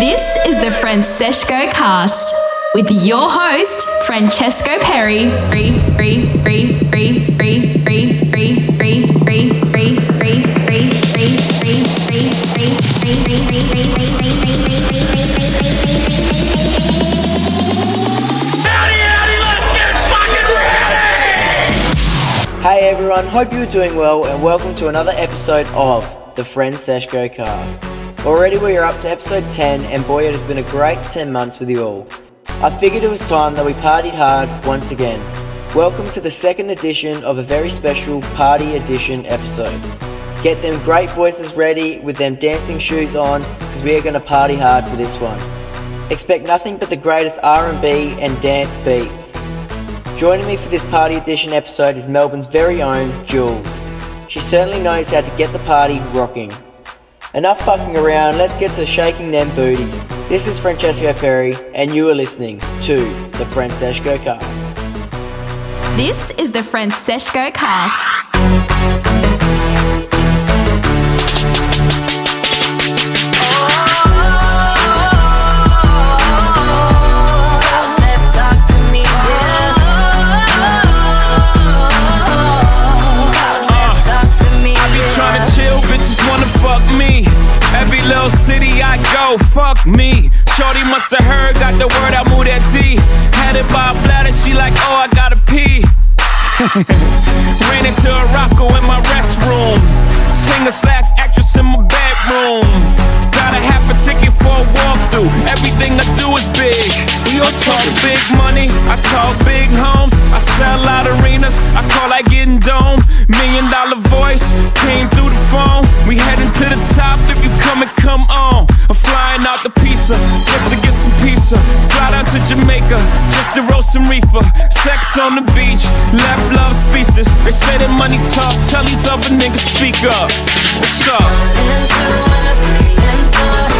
This is the Franseshco cast with your host, Francesco Perre. Hey everyone, hope you're doing well and welcome to another episode of the Franseshco cast. Already we are up to episode 10 and boy it has been a great 10 months with you all. I figured it was time that we partied hard once again. Welcome to the second edition of a very special party edition episode. Get them great voices ready with them dancing shoes on because we are going to party hard for this one. Expect nothing but the greatest R&B and dance beats. Joining me for this party edition episode is Melbourne's very own Juelz. She certainly knows how to get the party rocking. Enough fucking around, let's get to shaking them booties. This is Francesco Perre, and you are listening to the Franseshco Cast. This is the Franseshco cast. Little city I go, fuck me. Shorty must have heard, got the word, I moved that D. Had it by a bladder, she like, oh, I gotta pee. Ran into a rocko in my restroom. Singer slash actress in my bedroom. Got a half a ticket for a walkthrough. Everything I do is big. We all talk big money. I talk big homes. I sell out arenas. I call that getting dome. Million dollar voice came through the phone. We heading to the top. If you come and come on, I'm flying out the pizza just to get some pizza. Fly down to Jamaica just to roast some reefer. Sex on the beach. Left love speechless. They say that money talk. Tell these other niggas speak up. What's up? And two and three and four.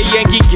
Yankee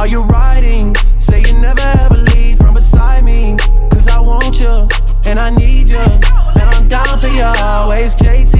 Are you riding? Say you never ever leave from beside me. Cause I want you, and I need you. And I'm down for you always, JT.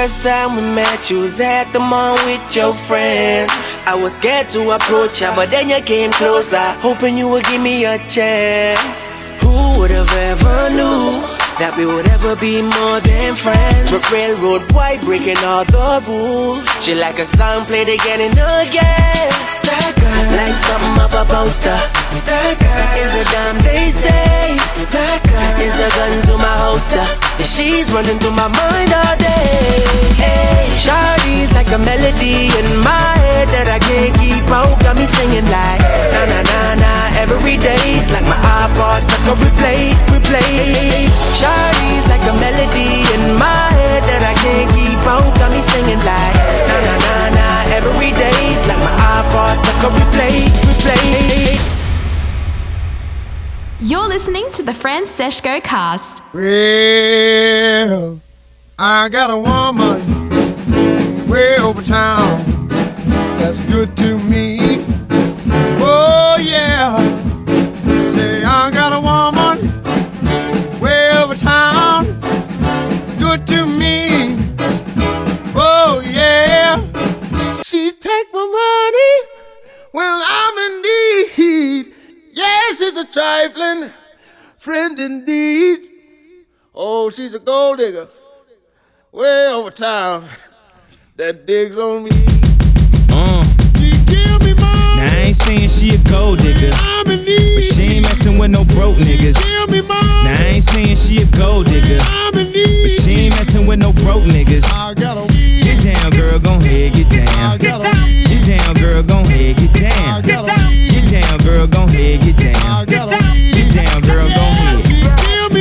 First time we met? You was at the mall with your friends. I was scared to approach ya, but then you came closer, hoping you would give me a chance. Who would have ever knew? that we would ever be more than friends. But railroad white breaking all the rules. She like a song played again and again. Girl, like something of a poster. That girl is a damn they say. That girl is a gun to my holster. And she's running through my mind all day. Hey, Shawty's like a melody in my head that I can't keep out. Got me singing like na na na na every day's like my iPod stuck on replay, replay. Shawty's like a melody in my head that I can't keep out. Got me singing like na na na every day's like my iPod stuck on replay, replay. You're listening to the Franseshco cast. Well, I got a woman way over town that's good to me. Take my money when I'm in need. Yes, she's a trifling friend indeed. Oh, she's a gold digger way over town that digs on me. Uh. Now I ain't saying she a gold digger, but she ain't messing with no broke niggas. Now I ain't saying she a gold digger, but she ain't messing with no broke niggas. Get down, girl, gon' head, get down. Get down, girl, go ahead, get down. Get down, girl, gon' head, get down. Get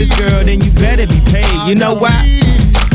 this girl, then you better be paid. You know why?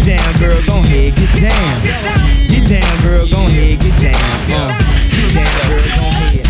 Get down, girl, gon' head, get down. Get down, girl, gon' head, get down, uh. Get down, girl, gon' head.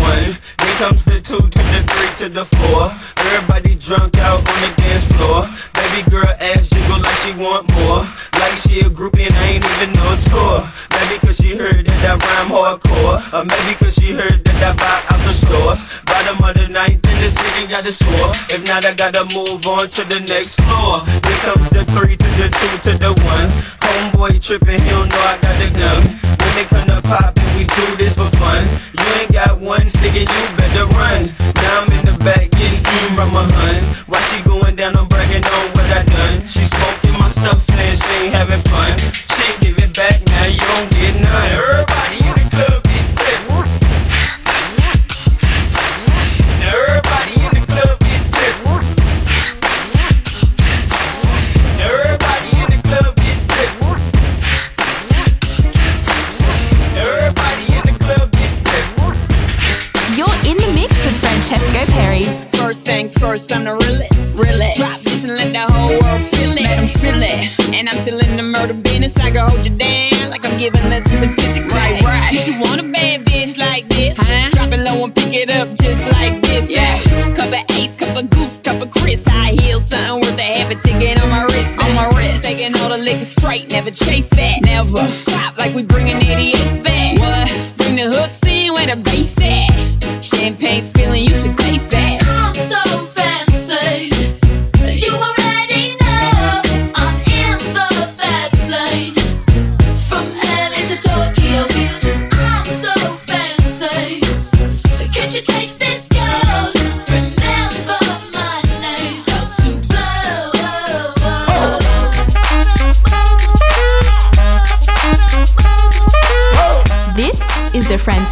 One, then comes the two to the three to the four. Everybody drunk out on the dance floor. Baby girl ass jiggle like she want more. Like she a groupie and I ain't even no tour. Maybe cause she heard that I rhyme hardcore. Or maybe cause she heard that I buy out the stores. Bottom of the ninth in the city got the score. If not, I gotta move on to the next floor. Here comes the three to the two to the one. Homeboy tripping, he don't know I got the gun. When they come to pop and we do this for fun. You ain't got one stick and you better run. Now I'm in the back getting eaten from my huns. While she going down, I'm bragging on what I done. She smoking my saying she ain't having fun. She ain't give it back, now you don't get none. Everybody in the club get tipsy. Now everybody in the club get tipsy. Now everybody in the club get tipsy. Now everybody in the club get tipsy. You're in the mix with Francesco Perre. First things first, I'm the realest. realest. Drop this and feel it. Let them feel it. And I'm still in the murder business. I can hold you down like I'm giving lessons in physics. Right, right. You should want a bad bitch like this. Huh? Drop it low and pick it up just like this. Yeah. Cup of ace, cup of goose, cup of Chris. High heels, something worth a half a ticket on my wrist. On my wrist. Taking all the liquor straight, never chase that. Never. Stop like we bringing 88 back. What? Bring the hooks in where the bass at. Champagne spilling, you should taste that.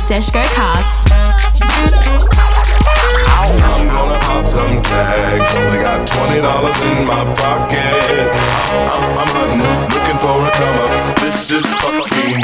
Franseshco cast. I'm gonna pop some tags. Only got twenty dollars in my pocket. I'm, I'm hunting, looking for a. This is fucking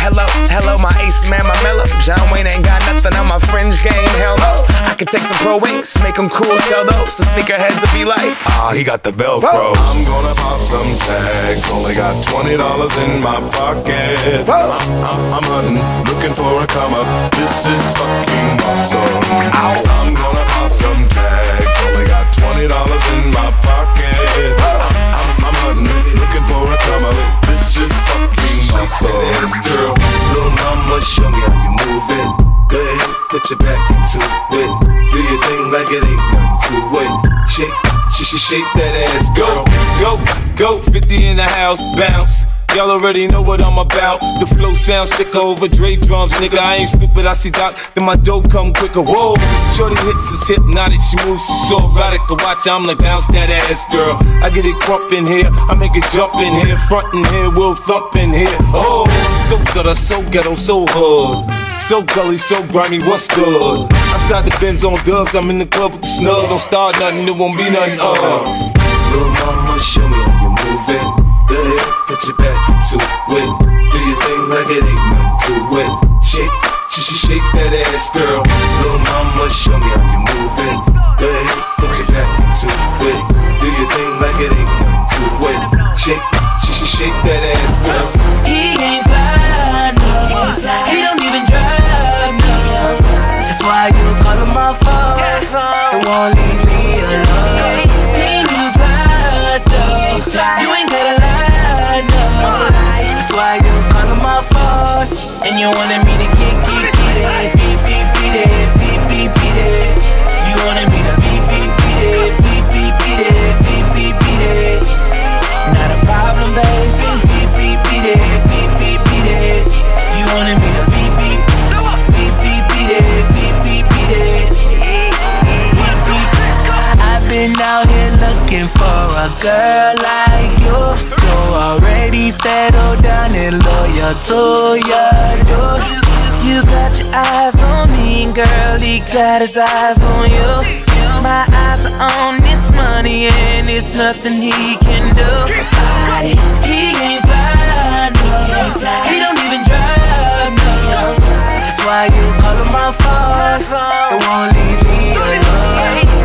Hello, hello, my ace man, my mellow. John Wayne ain't got nothing on my fringe game. Hell no. I could take some pro wings, make them cool, sell those. So sneakerheads will be like, ah, he got the Velcro. I'm gonna pop some tags. Only got twenty dollars in my pocket. I'm, I'm, I'm hunting, looking for a come up. This is fucking awesome. I'm gonna pop some tags. Only got twenty dollars in my pocket. I'm, I'm, I'm hunting, looking for a come up. Is fucking awesome. Yes, girl. Little mama, show me how you move it. Go ahead, put your back into it. Do your thing like it ain't nothing to it. Shake, she should shake that ass, girl. Go, go, 50 in the house, bounce. Y'all already know what I'm about. The flow sounds thicker over Dre drums, nigga. I ain't stupid, I see Doc, then my dough come quicker. Whoa, shorty hips is hypnotic, she moves, she's so erotic. I watch, I'm like, bounce that ass, girl. I get it crump in here, I make it jump in here, front in here, we'll thump in here. Oh, so gutter, so ghetto, so hood. So gully, so grimy, what's good? Outside the Benz on dubs, I'm in the club with the snug. Don't start nothing, it won't be nothing, uh. Little mama, show me how you move it. Go ahead, put your back into it. Do your thing like it ain't nothing to it. Shake, she shake that ass, girl. Little mama, show me how you move it. Go ahead, put your back into it. Do your thing like it ain't nothing to it. Shake, she shake that ass, girl. He ain't fly, no. He don't even drive, no. That's why you call him my phone. It won't leave me alone. He ain't fly, though. You That's why you call him my phone. And you wanted me to get, get, get it. Beep, beep, beat it. Beep, beep, beat it. You wanted me to beep, beep, beat it. Beep, beep, beat it. Beep, beep, beat it. Not a problem, baby. Beep, beep, beat it. Beep, beep, beat it. You wanted looking for a girl like you. So already settled down and loyal to your You got your eyes on me, girl, he got his eyes on you. My eyes are on this money, and it's nothing he can do. He ain't fly, no. He don't even drive, no. That's why you call him my phone. It won't leave me alone.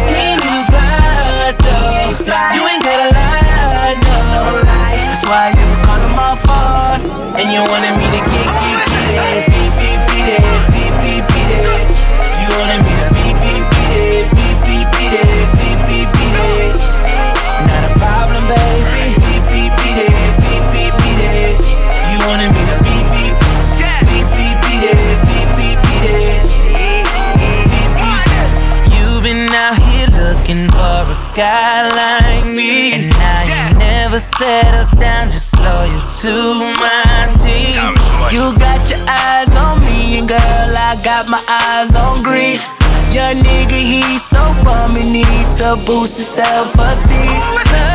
Though. You ain't gotta lie, no. That's why you call him my phone. And you wanted me to get, get, get it. Beep, beep, beat it. Beep, beep, beat it. You wanted me to beep, beep, beat it. Beep, beep, beat it. Beep, beep, beat it. Not a problem, baby. Beep, beep, beat it. Beep, beep, beat it. You wanted me to beep, beep. Beep, beep, beat it. Beep, beep, beat it. Beep, beep. You've been out here looking for guy like me. And now you never settle down, just loyal to my team. You got your eyes on me, and girl, I got my eyes on green. Your nigga, he's so bum, he need to boost his self-esteem. Cause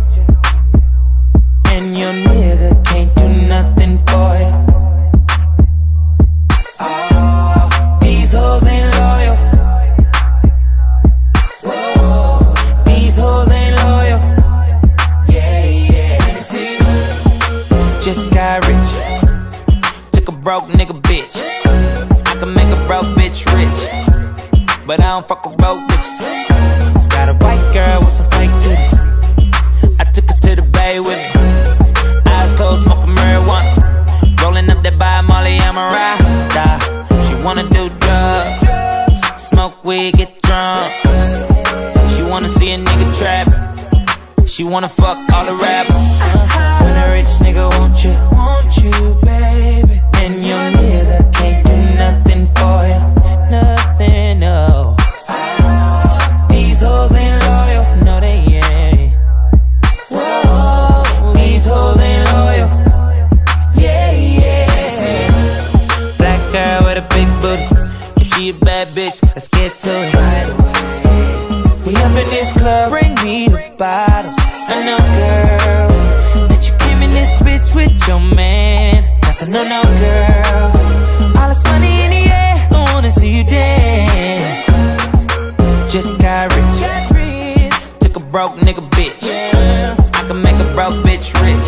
and your nigga can't do nothing for you. Oh, these hoes ain't loyal. Whoa, these hoes ain't loyal. Yeah, yeah. Just got rich. Took a broke nigga bitch. I can make a broke bitch rich. But I don't fuck with broke bitches. Got a white girl with some fake titties. I took her to the bay with me. Molly, I'm a rasta. She wanna do drugs, smoke weed, get drunk. She wanna see a nigga trap. She wanna fuck all the rappers. When a rich nigga want you, want you, baby. And your bitch, let's get to it right away. We up in this club, bring me the bottles. I know, girl, that you came in this bitch with your man. That's a no, no, girl. All this money in the air, I wanna see you dance. Just got rich. Took a broke nigga bitch. I can make a broke bitch rich.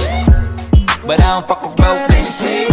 But I don't fuck with broke bitches.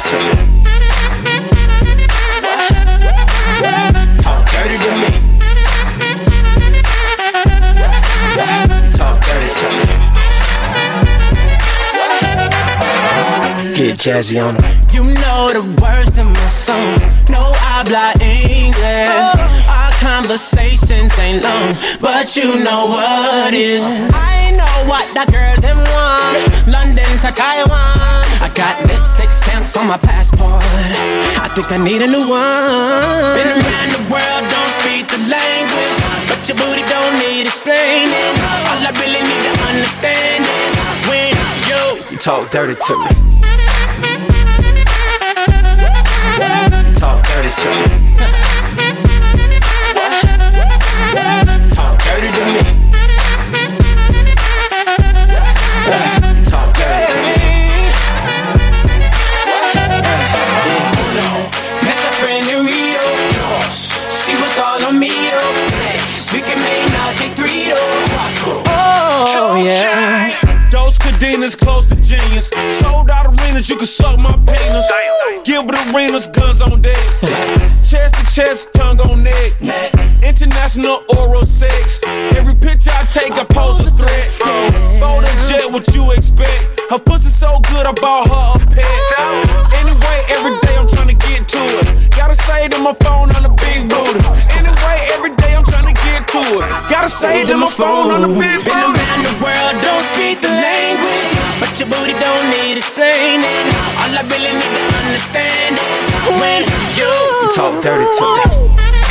Talk dirty to me. Talk dirty to me. Talk dirty to me. Get jazzy on on 'em. You know the words in my songs. No I habla English. Oh. Our conversations ain't long, but you know what is. I know what that girl them want. London to Taiwan. Got lipstick stamps on my passport. I think I need a new one. Been around the world, don't speak the language. But your booty don't need explaining. All I really need to understand is when you, you talk dirty to me. Talk dirty to me. Can suck my penis. Gilbert arenas, guns on deck. chest to chest, tongue on neck. International oral sex. Every picture I take, I pose a threat. Phone and jet, what you expect? Her pussy so good, I bought her a pet. Anyway, every day I'm trying to get to it. Gotta say to my phone on the big booty. Anyway, every day I'm trying to get to it. Gotta say to my phone on the big booty. Been around the world, don't speak the language. But your booty don't need explaining. All I really need to understand is when you, you talk dirty to me.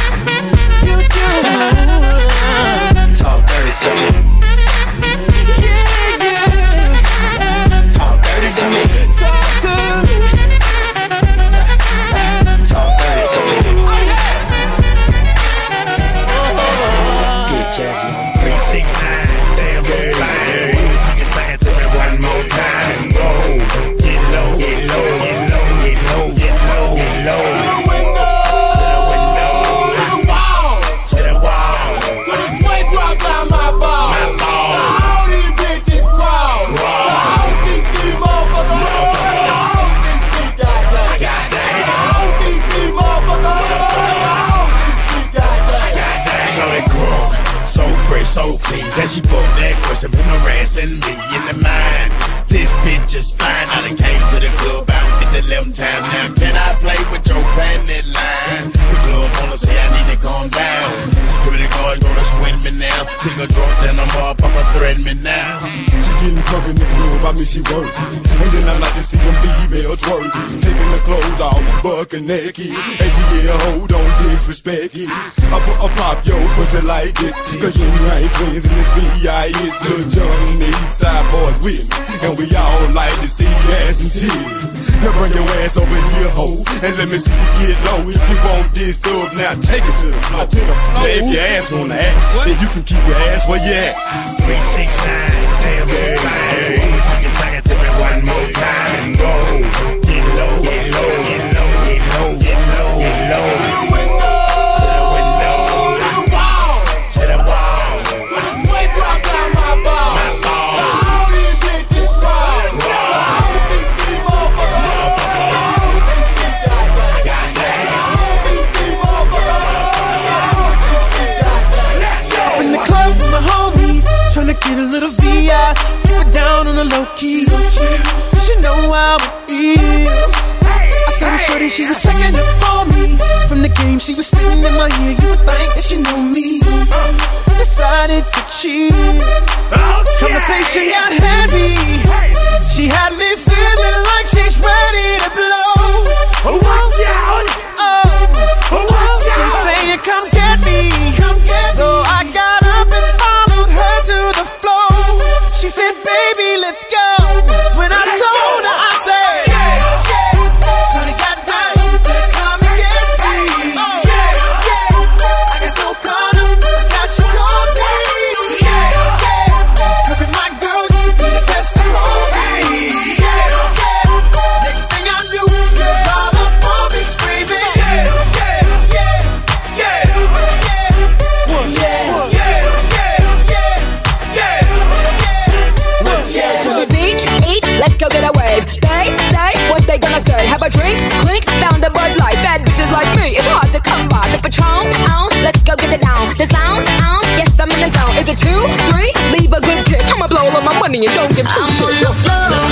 go get it down. The sound, um, yes, I'm in the zone. Is it two, three? Leave a good tip. I'ma blow all my money and don't give two I'm shit. On the floor.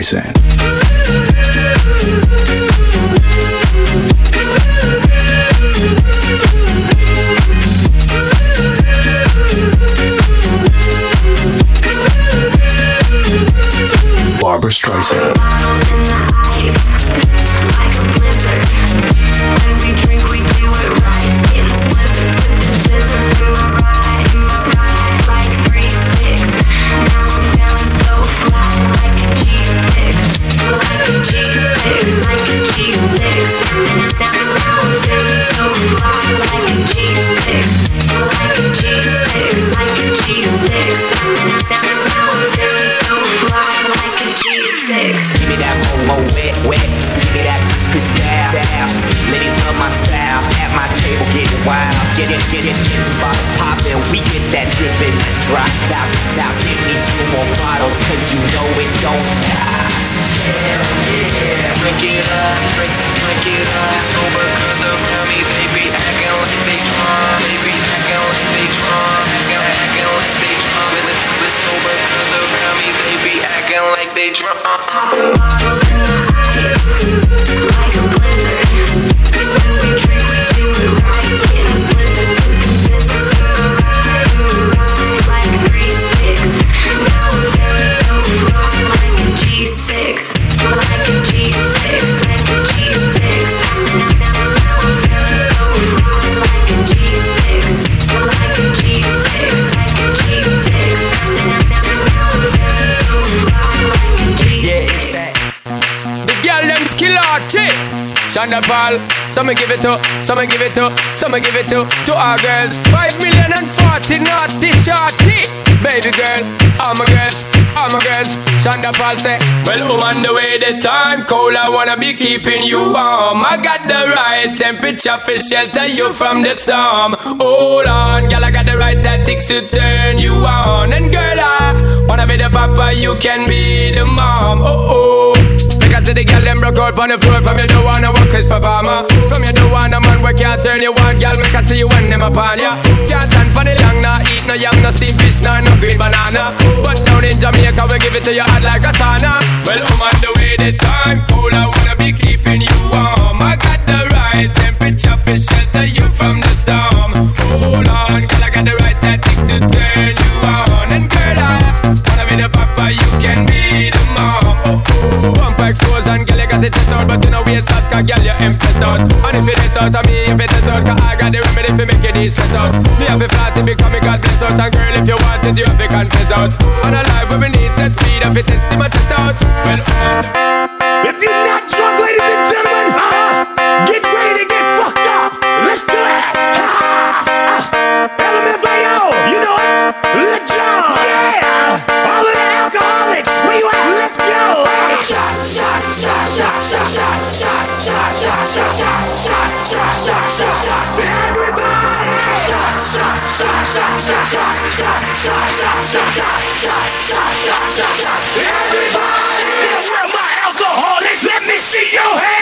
Streisand. Barbra Streisand. Wild. Get it, get it, get the bottles poppin'. We get that drippin', that drop. Now, now give me two more bottles, cause you know it don't stop. Yeah, yeah. Drink it up, drink, drink it up. It's sober cause around me they be acting like they drunk. They be acting like they drunk. Acting, acting like they drunk. With it's sober cause around me they be acting like they drunk. Uh, uh. Sean da Paul, some give it to, some give it to, some give it to, to our girls. Five million and forty naughty shorty. Baby girl, all my girls, all my girls. Shonda say, Well, on the way, the time cold. I wanna be keeping you warm. I got the right temperature for shelter you from the storm. Hold on, girl, I got the right tactics to turn you on. And girl, I wanna be the papa, you can be the mom. Oh oh. Because the girl them broke out on the floor. From you don't wanna work as performer From you don't want a man where can't turn you on. Girl, make I see you when them upon ya. Can't stand for the long, nah Eat no yam, no steamed fish, nah, no green banana. But down in Jamaica, we give it to you hot like a sauna. Well, oh I'm on the way, the time cold I wanna be keeping you warm. I got the right temperature for shelter you from the storm. Hold on, out But you know we sad cause girl you impress out. And if it is out of me, if it is out Cause I got the remedy for make you de-stress out. Me have a plan to become a god bless out And girl if you want it you have to confess out. And a life where we need set speed If it is, see my chest out. Well, uh, if you Everybody! Where my alcoholics? Let me see your hands!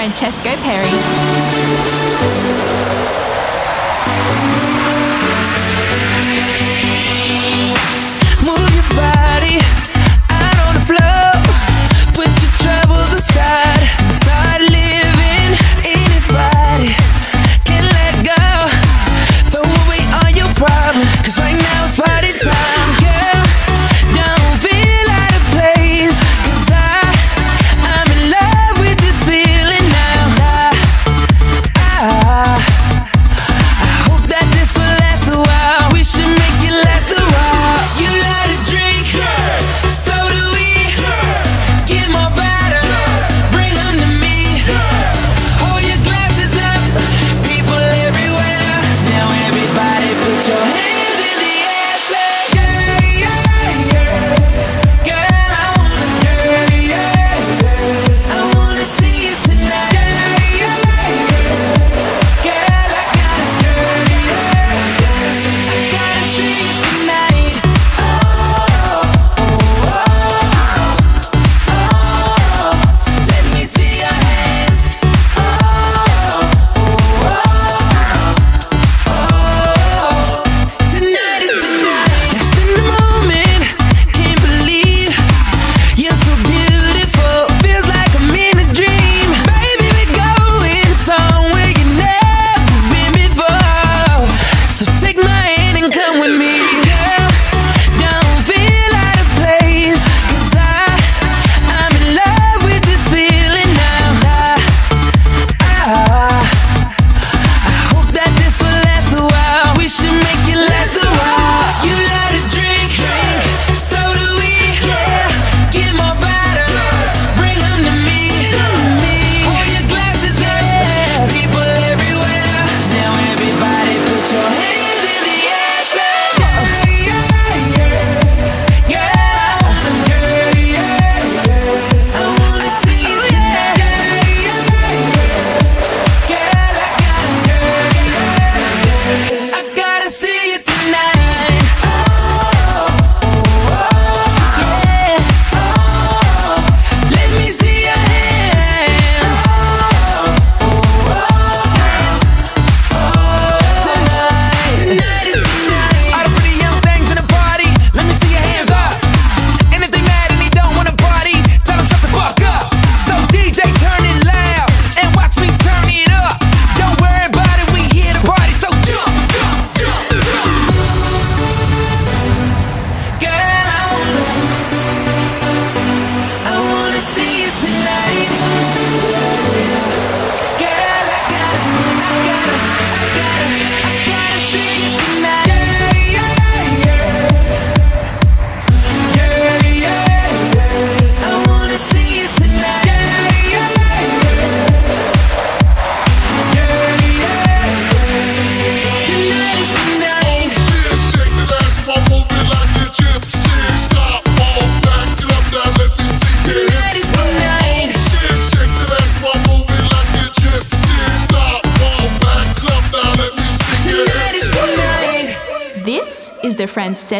Francesco Perre.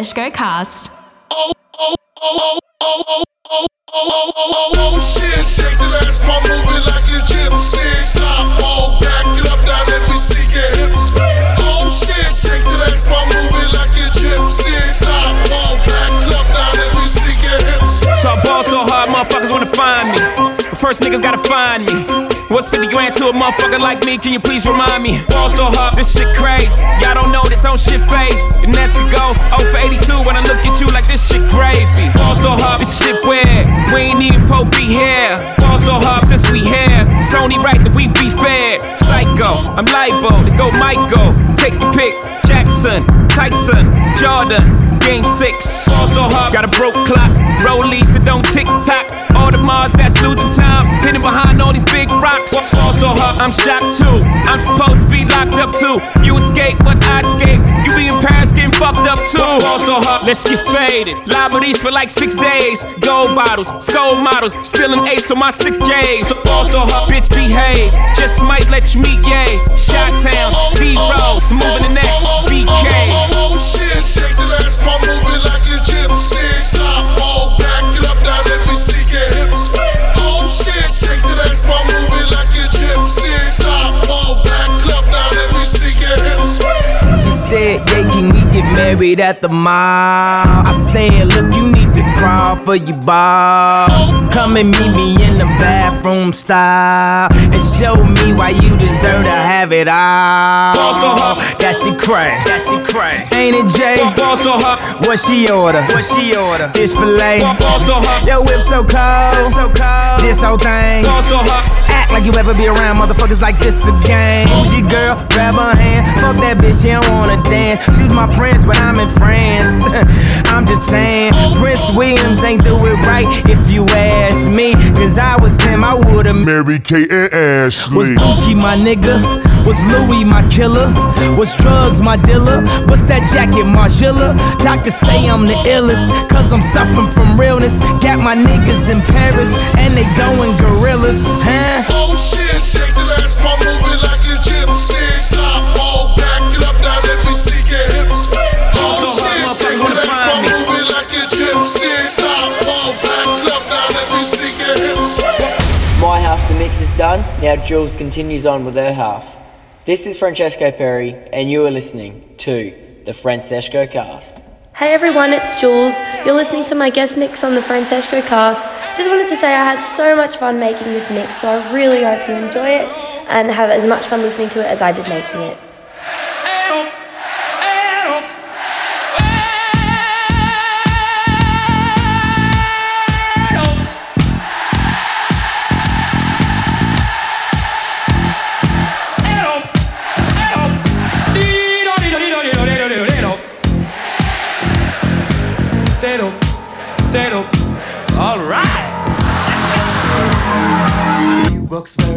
The Franseshco Cast. Oh shit, shake that ass, mom, move like a gypsy. Stop, fall back it up, down, let me see your hips. Oh shit, shake that ass, mom, move like a gypsy. Stop, fall back it up, down, let me see your hips. So I ball so hard, motherfuckers wanna find me. But first niggas gotta find me. What's 50 grand to a motherfucker like me? Can you please remind I'm liable to go Michael. Take your pick. Jackson, Tyson, Jordan. Game six, ball so hard, got a broke clock. Rollies that don't tick tock. All the Mars that's losing time, hidden behind all these big rocks. Ball so hard, I'm shocked too. I'm supposed to be locked up too. Let's get faded. Liberties for like six days. Gold bottles, soul models, spilling ace on my sick days. So ball so bitch behave. Just might let you meet gay. Shot town, B roads, moving the next BK. Married at the mall? I said, look, you need to crawl for your ball. Come and meet me in the bathroom style and show me why you deserve to have it all. Ball so hot. That she cray, that she cray. Ain't it Jay? Ball so hot. What she order? What she order? Fish fillet. So hot. Your whip so cold, so cold. This whole thing. So hot. Act like you ever be around motherfuckers like this again. Your girl? Grab her hand. Fuck that bitch, she don't wanna dance. She's my friends, but I'm in France. I'm just saying, Prince Williams ain't do it right if you ask me. Cause I was him, I would've Mary Kate and Ashley. was Gucci my nigga? Was Louis my killer? Was drugs my dealer? What's that jacket, Margiela? Doctors say I'm the illest, cause I'm suffering from realness. Got my niggas in Paris, and they going gorillas, huh? Oh shit, shake that ass, mom, move it like a gypsy. Done. Now Juelz continues on with her half. This is Francesco Perre, and you are listening to the Franseshco Cast. Hey everyone, it's Juelz. You're listening to my guest mix on the Franseshco cast. Just wanted to say I had so much fun making this mix, so I really hope you enjoy it and have as much fun listening to it as I did making it.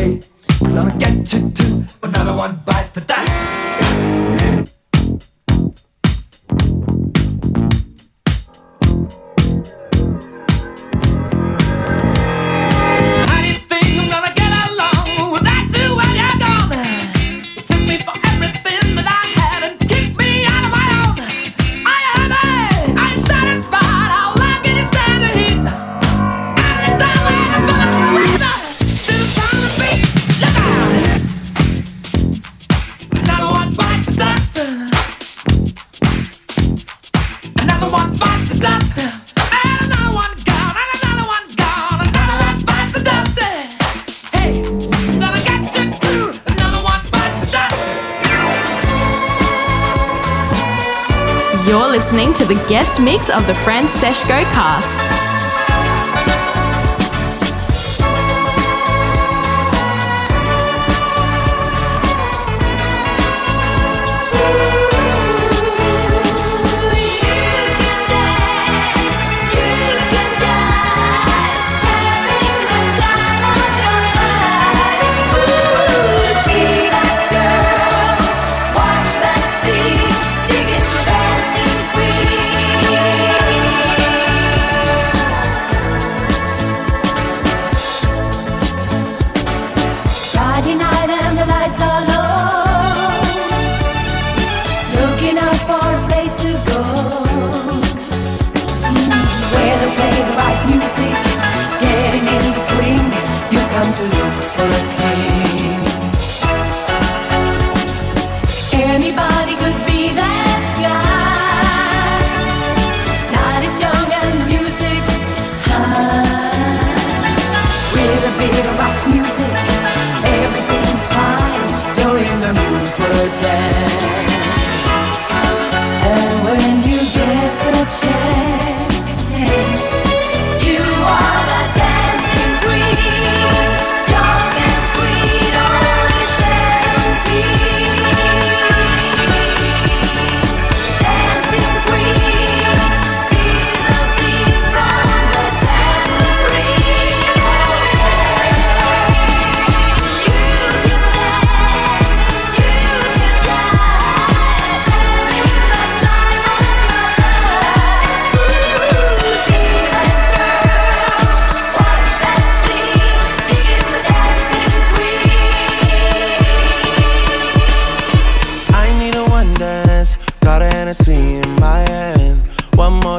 I'm gonna get you too. but Another one bites the dust. The guest mix of the Franseshco Cast.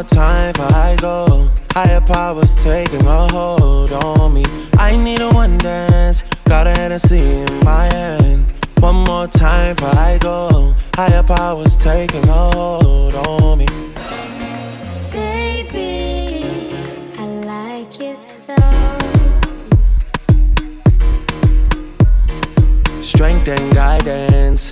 Time before I go. Higher powers taking a hold on me. I need a one dance, got a Hennessy in my hand. One more time before I go. Higher powers taking a hold on me. Baby, I like your so. Strength and guidance,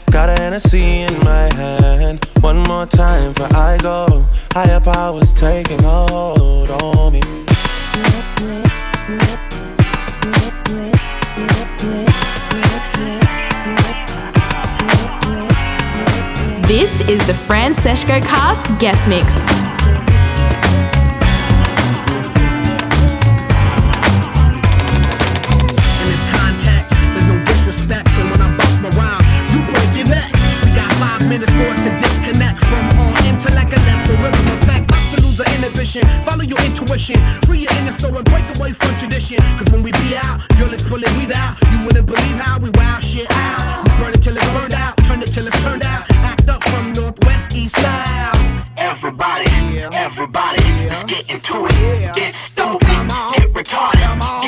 Got a Hennessy in my hand. One more time before I go. Higher powers taking hold on me. This is the Franseshco Cast guest mix. Follow your intuition, free your inner soul and break away from tradition. Cause when we be out, girl, let's pull it, out. You wouldn't believe how we wow shit out. We burn it till it's burned out, turn it till it's turned out. Act up from northwest, east side. Everybody, everybody, let's get into it. Get stupid, get retarded,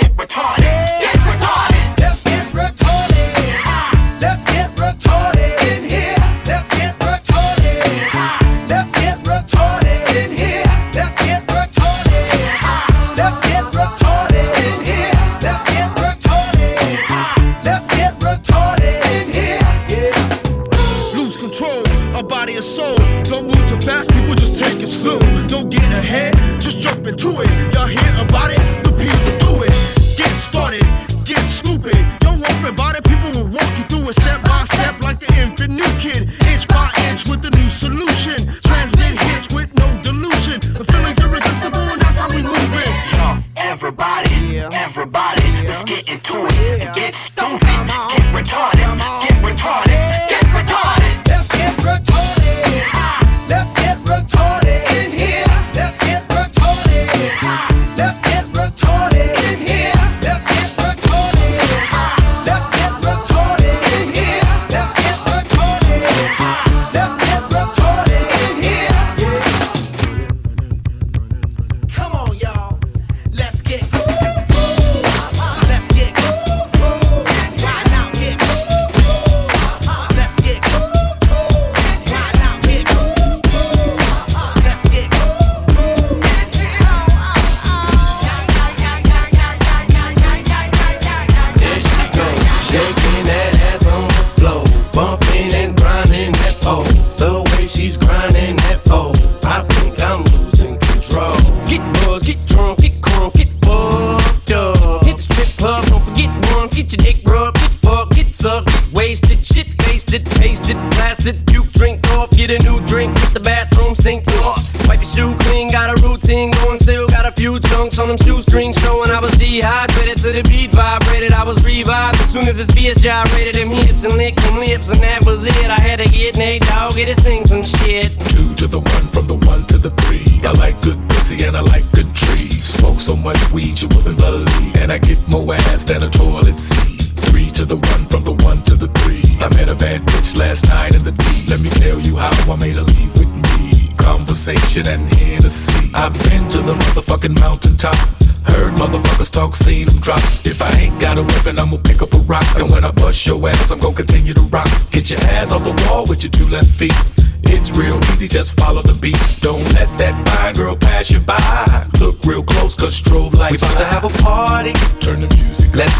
Everybody,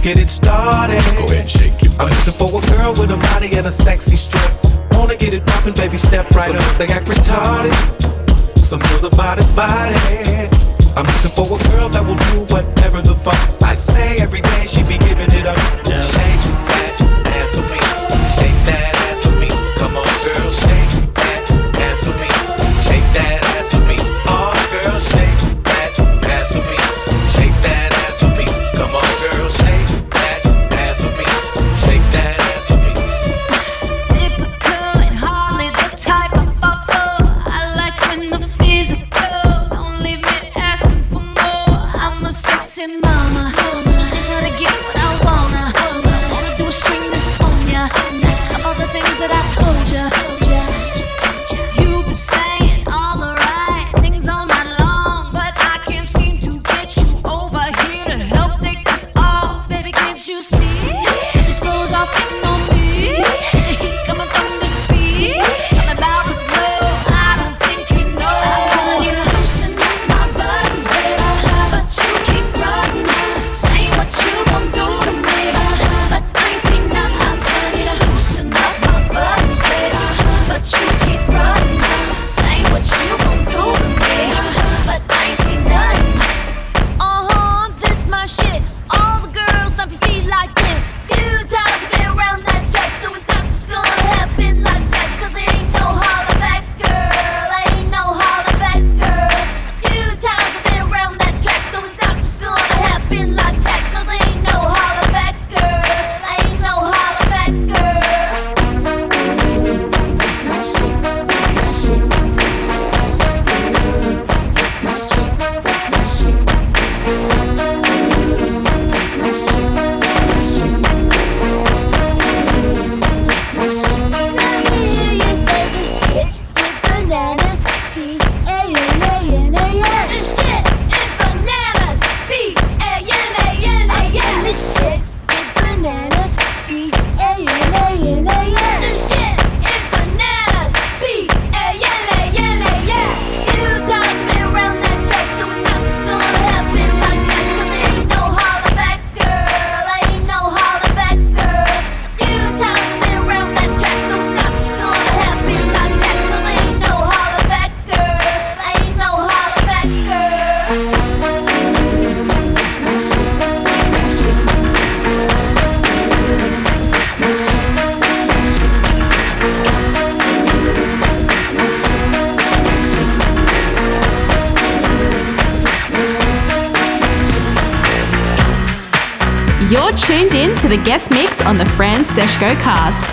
get it started. Go ahead and shake it. I'm looking for a girl with a body and a sexy strip. Wanna get it poppin', baby, step right Some up. They act retarded. Some girls are body body. I'm looking for a girl that will do whatever the fuck I say every day. She Seshko Cast.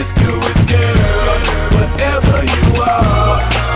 promiscuous girl, whatever you are.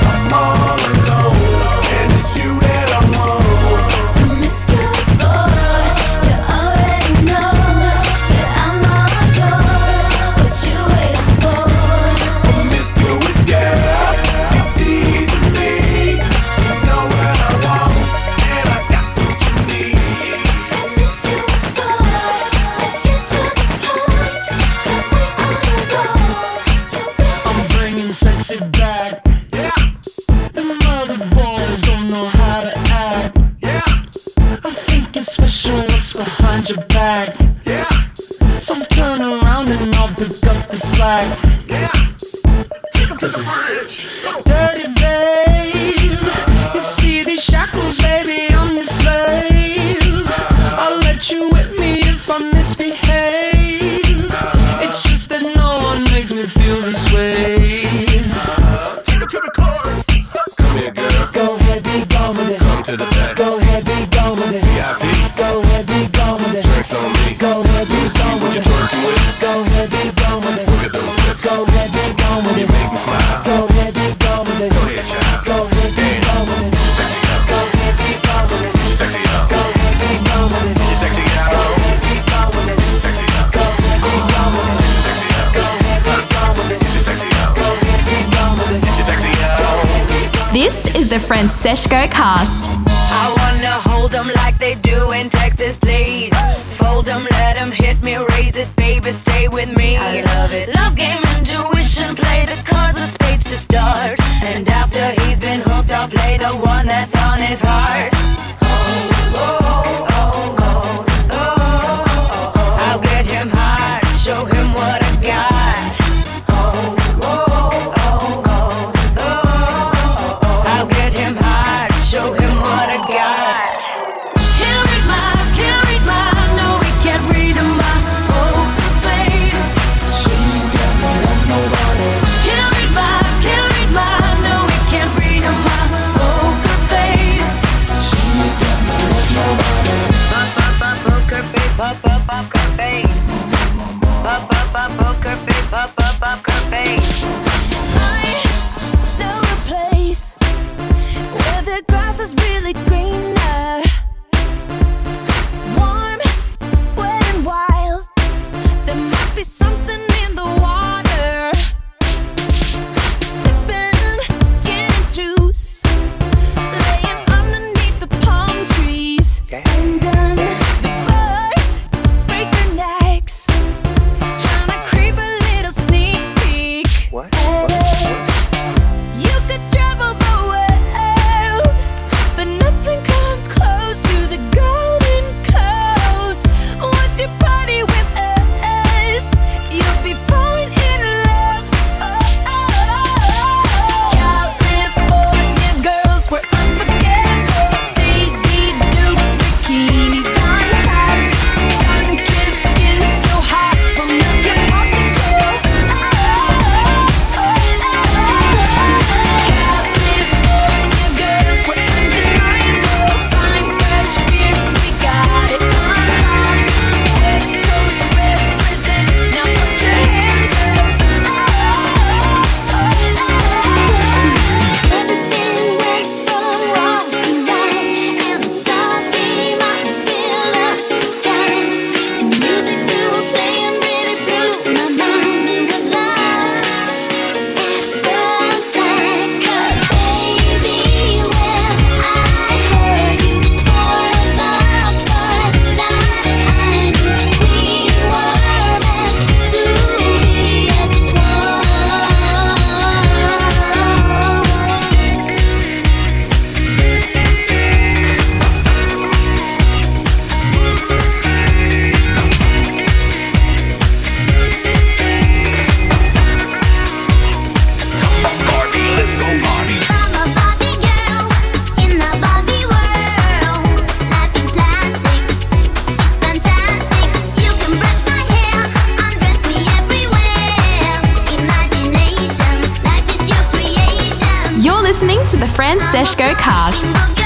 Franseshco Cast. I wanna hold them like they do in Texas, please. Fold them, let them hit me, raise it, baby, stay with me. I love it. Love game, intuition, play the cards with spades to start. And after he's been hooked, I'll play the one that's on his heart. listening to the Franseshco Cast.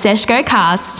Seshko Cast.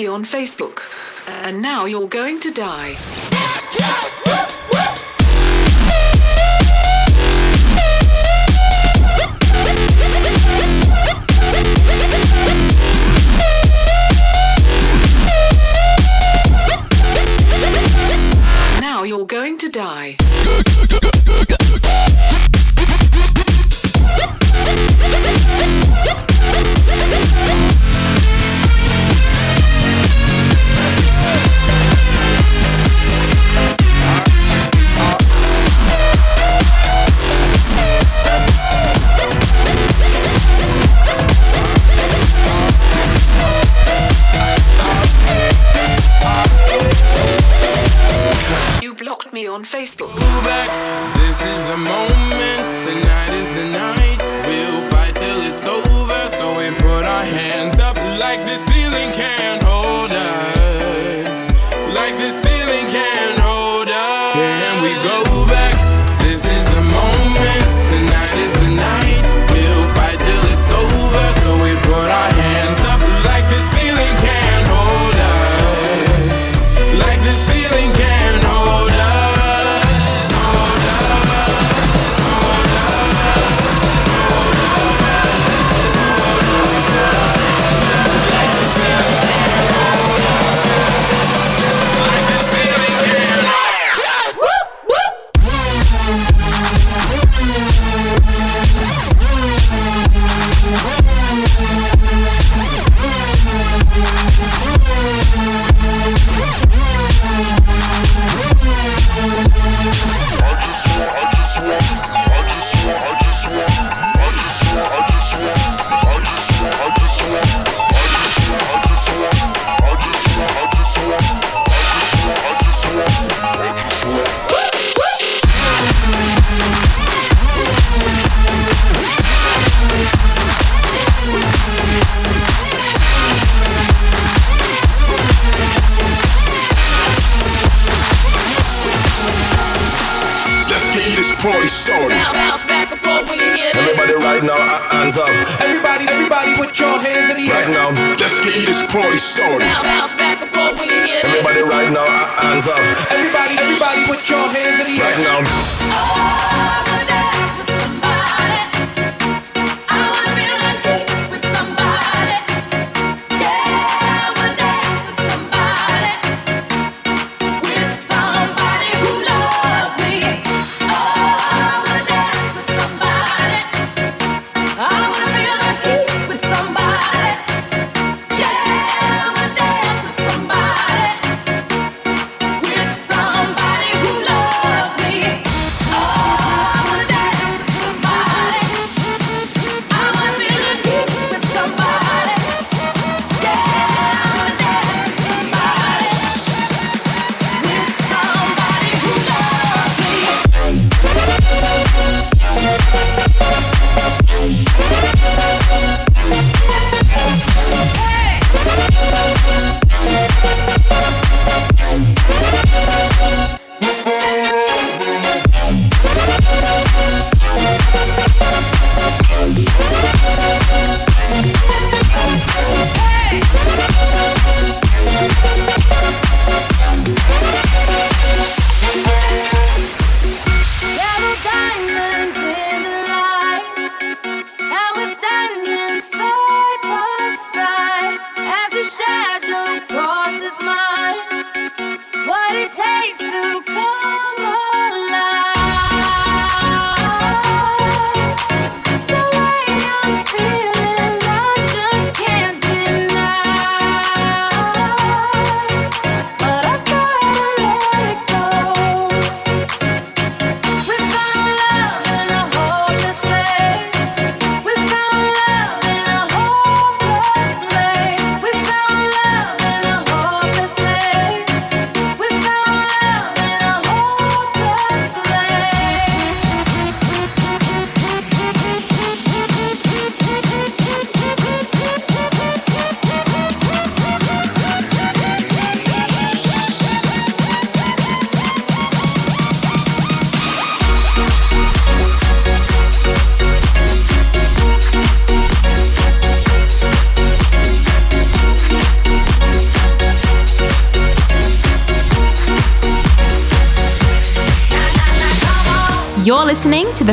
me on Facebook. And now you're going to die.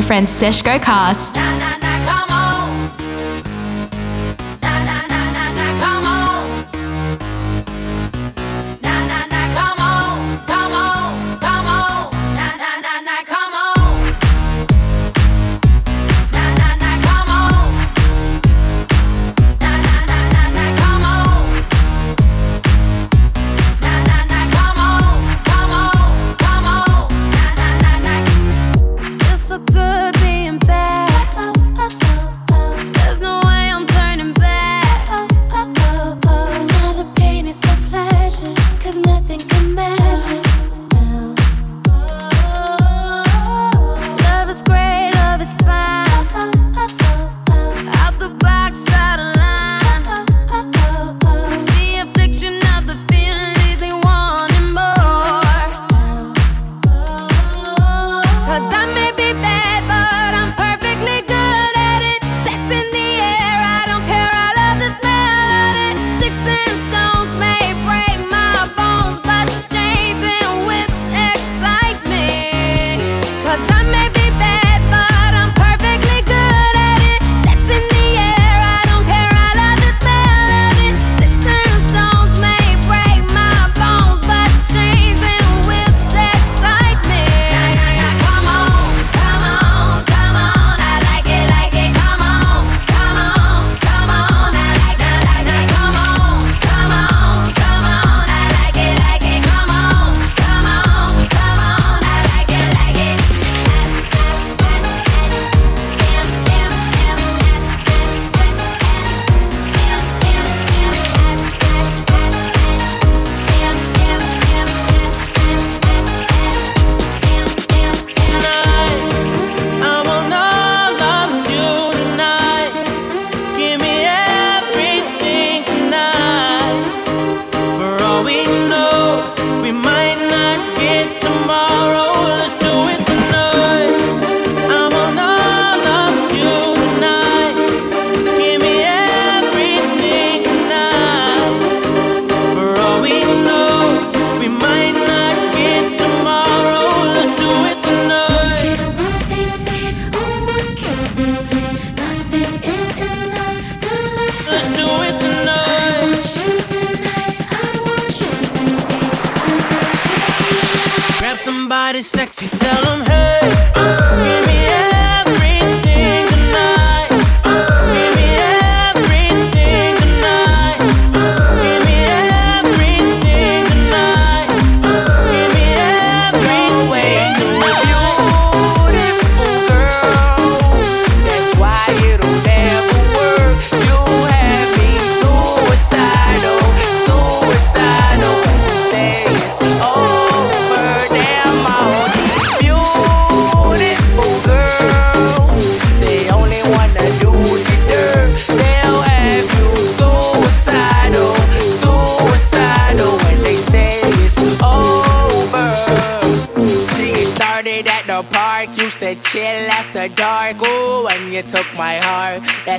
the Franseshco Cast.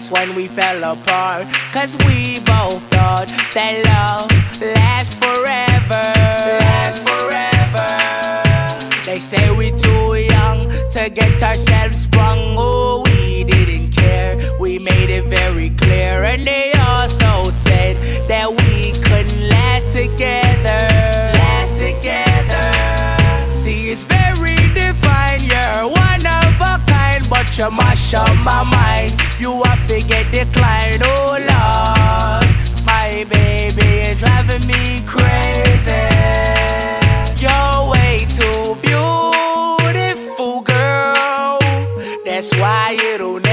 when we fell apart. Cause we you mash up my mind, you have to get declined. Oh Lord, my baby is driving me crazy. You're way too beautiful, girl. That's why you don't.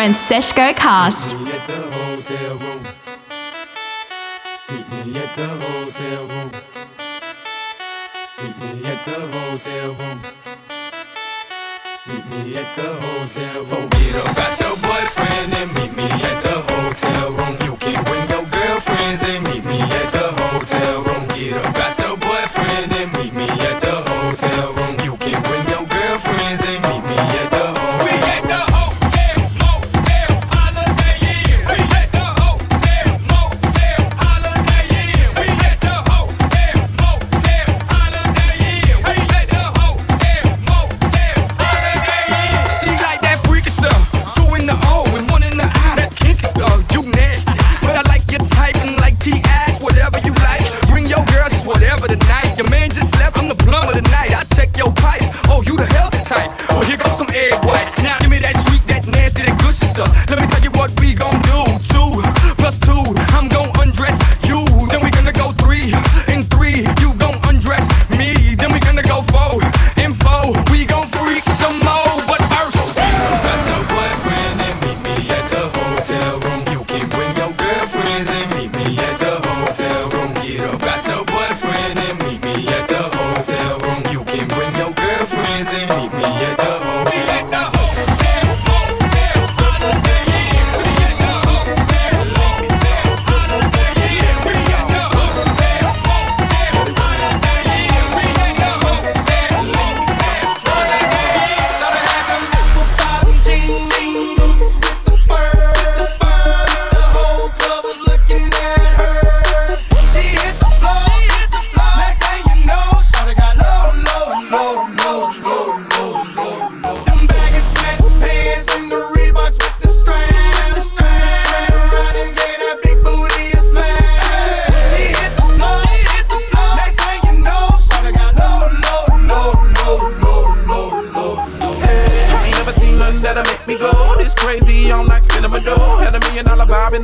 Franseshco cast.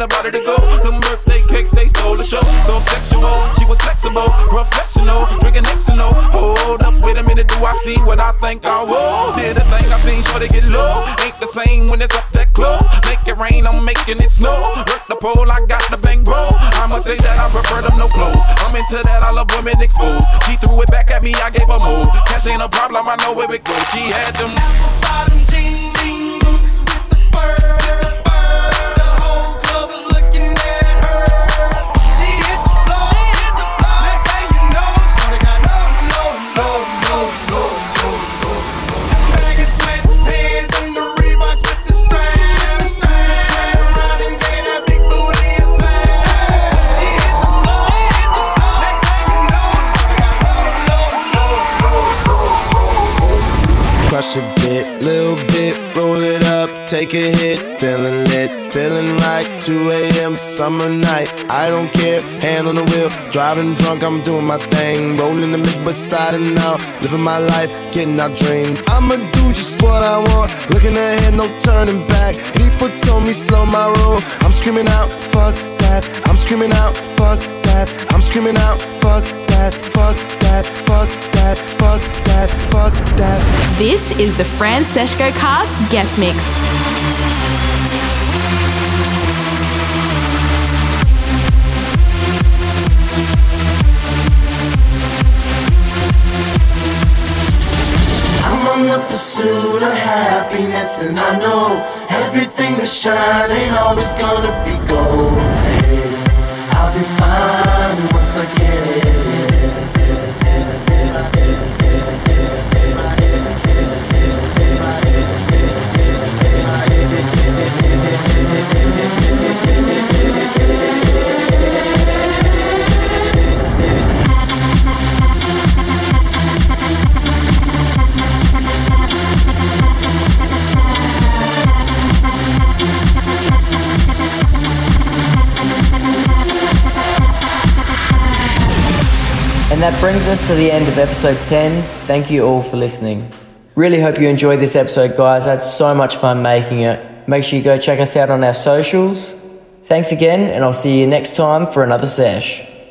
Vibe in to go. The birthday cakes, they stole the show. So sexual, she was flexible, professional, drinking Xano. Hold up, wait a minute, do I see what I think I will? Did a thing I seen, sure they get low. Ain't the same when it's up that close. Make it rain, I'm making it snow. Work the pole, I got the bang bro. I'ma say that I prefer them no clothes. I'm into that, I love women exposed. She threw it back at me, I gave her move. Cash ain't a problem, I know where it goes. She had them. Crush a take a hit, feeling lit, feeling right. 2 a.m. summer night, I don't care, hand on the wheel, driving drunk, I'm doing my thing, rolling the mid beside and now, living my life, getting our dreams. I'ma do just what I want, looking ahead, no turning back. People told me slow my roll, I'm screaming out, fuck that, I'm screaming out, fuck that, I'm screaming out, fuck that, fuck that, fuck that, fuck that, fuck that. This is the Franseshco cast guest mix. I'm on the pursuit of happiness, and I know everything that shine ain't always gonna be gold. Hey, I'll be fine once I get it. And that brings us to the end of episode 10. Thank you all for listening. Really hope you enjoyed this episode, guys. I had so much fun making it. Make sure you go check us out on our socials. Thanks again, and I'll see you next time for another sesh.